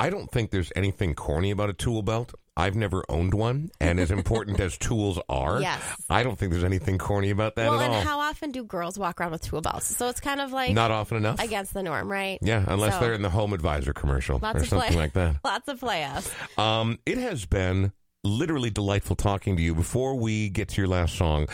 I don't think there's anything corny about a tool belt. I've never owned one, and as important as tools are, Yes. I don't think there's anything corny about that well, at and how often do girls walk around with tool belts? So it's kind of like Not often enough. against the norm, right? yeah, unless So, they're in the home advisor commercial or of play. something like that. *laughs* Lots of playoffs. Um, it has been literally delightful talking to you. Before we get to your last song,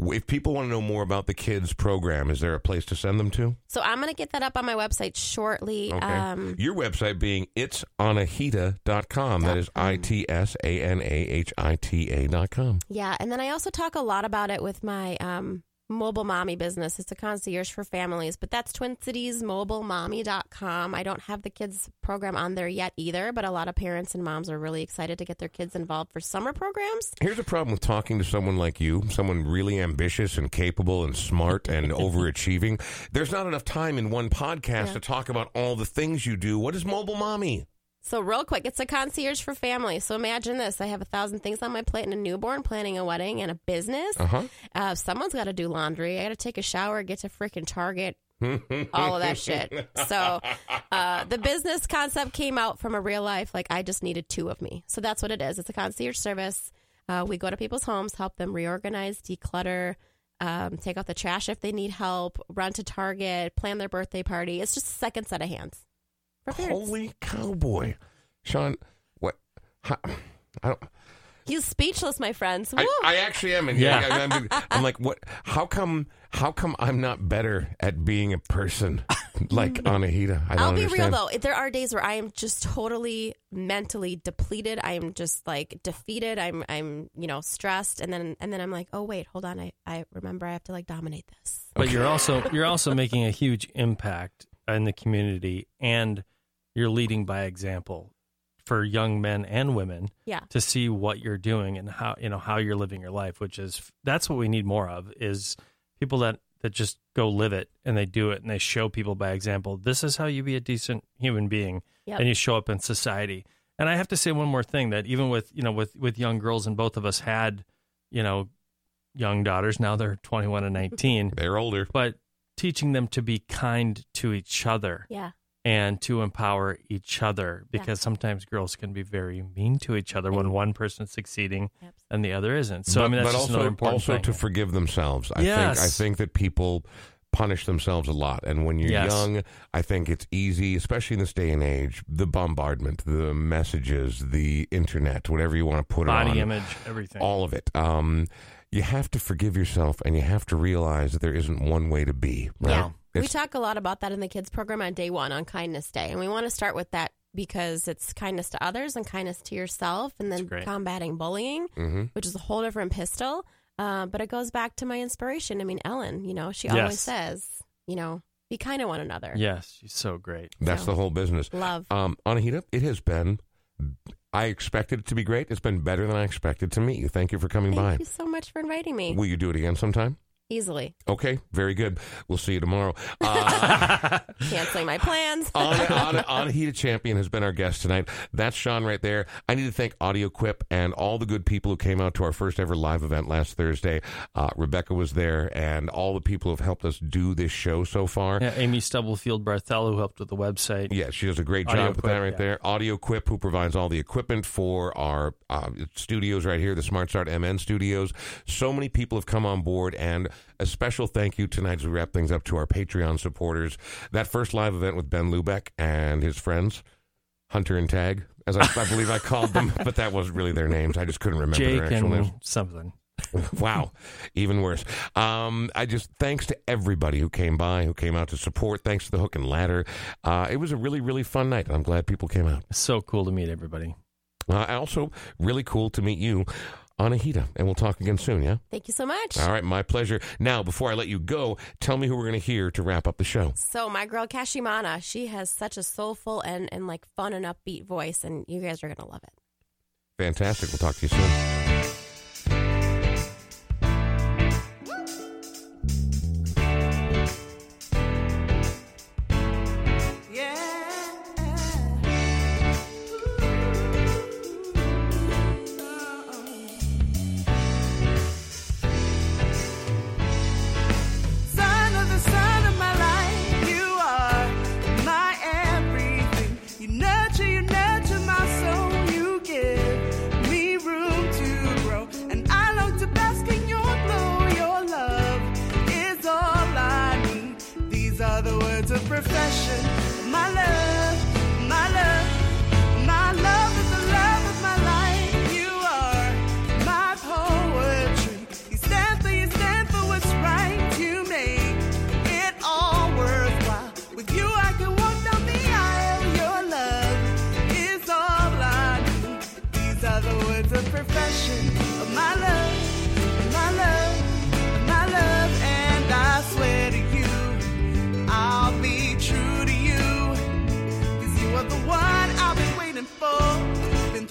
if people want to know more about the kids program, is there a place to send them to? So I'm going to get that up on my website shortly. Okay. Um, Your website being it'sanahita.com. That is I T S A N A H I T A dot com. yeah, and then I also talk a lot about it with my um, mobile mommy business. It's a concierge for families, but that's twincitiesmobilemommy.com. I don't have the kids program on there yet either, but a lot of parents and moms are really excited to get their kids involved for summer programs. Here's a problem with talking to someone like you, someone really ambitious and capable and smart and *laughs* overachieving. There's not enough time in one podcast Yeah. to talk about all the things you do. What is mobile mommy? So, real quick, it's a concierge for families. So, imagine this I have a thousand things on my plate and a newborn, planning a wedding, and a business. Uh huh. Uh, someone's got to do laundry. I got to take a shower, get to freaking Target, all of that shit. So uh, the business concept came out from a real life. Like I just needed two of me. So that's what it is. It's a concierge service. Uh, we go to people's homes, help them reorganize, declutter, um, take out the trash if they need help, run to Target, plan their birthday party. It's just a second set of hands. Holy cowboy, Sean! What? How, I don't. He's speechless, my friends. I, I actually am. And Yeah. I, I'm, I'm like, what? How come? How come I'm not better at being a person like *laughs* Anahita? I don't I'll be understand. real though. There are days where I am just totally mentally depleted. I am just like defeated. I'm I'm you know stressed, and then and then I'm like, oh wait, hold on. I I remember I have to like dominate this. But you're also you're also making a huge impact in the community, and you're leading by example for young men and women Yeah. to see what you're doing and how you know how you're living your life. Which is that's what we need more of is people that that just go live it and they do it and they show people by example. This is how you be a decent human being, Yep. and you show up in society. And I have to say one more thing that even with you know with with young girls and both of us had you know young daughters now they're 21 and 19 They're older. but teaching them to be kind to each other Yeah. And to empower each other because sometimes girls can be very mean to each other when one person's succeeding Yep. and the other isn't. So but, I mean that's but just also, another important also thing. to forgive themselves. I Yes. think I think that people punish themselves a lot, and when you're Yes. young, I think it's easy, especially in this day and age. The bombardment, the messages, the internet, whatever you want to put it Body on, image, everything. all of it. Um, you have to forgive yourself, and you have to realize that there isn't one way to be. Right? Yeah. We talk a lot about that in the kids program on day one on Kindness Day. And we want to start with that because it's kindness to others and kindness to yourself and then combating bullying, Mhm. which is a whole different pistol. Uh, but it goes back to my inspiration. I mean, Ellen, you know, she Yes. always says, you know, be kind to one another. Yes, she's so great. That's So- the whole business. Love. Um, Anahita, it has been. I expected it to be great. It's been better than I expected to meet you. Thank you for coming Thank by. Thank you so much for inviting me. Will you do it again sometime? Easily. Okay, very good. We'll see you tomorrow. Uh, *laughs* *laughs* Canceling my plans. Anna, Anna, Anahita Champion has been our guest tonight. That's Sean right there. I need to thank Audio Quip and all the good people who came out to our first ever live event last Thursday. Uh, Rebecca was there, and all the people who have helped us do this show so far. Yeah, Amy Stubblefield Barthel who helped with the website. Yeah, she does a great Audio job with Quip, that right yeah. there. Audio Quip, who provides all the equipment for our uh, studios right here, the Smart Start MN studios. So many people have come on board, and A special thank you tonight as we wrap things up to our Patreon supporters. That first live event with Ben Lubeck and his friends, Hunter and Tag, as I, I believe I called them, *laughs* but that wasn't really their names. I just couldn't remember Jake their actual names. something. *laughs* wow, even worse. Um, I just thanks to everybody who came by, who came out to support. Thanks to the Hook and Ladder. Uh, it was a really, really fun night, and I'm glad people came out. So cool to meet everybody. Uh, also, really cool to meet you, Anahita, and we'll talk again soon. Yeah. Thank you so much. All right, my pleasure. Now, before I let you go, tell me who we're going to hear to wrap up the show. So my girl Kashimana, she has such a soulful and, and like fun and upbeat voice, and you guys are gonna love it. Fantastic. We'll talk to you soon.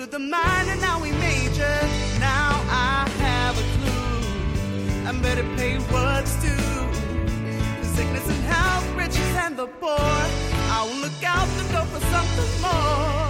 Through the minor, now we major. Now I have a clue. I better pay what's due. The sickness and health, riches and the poor. I will look out the door for something more.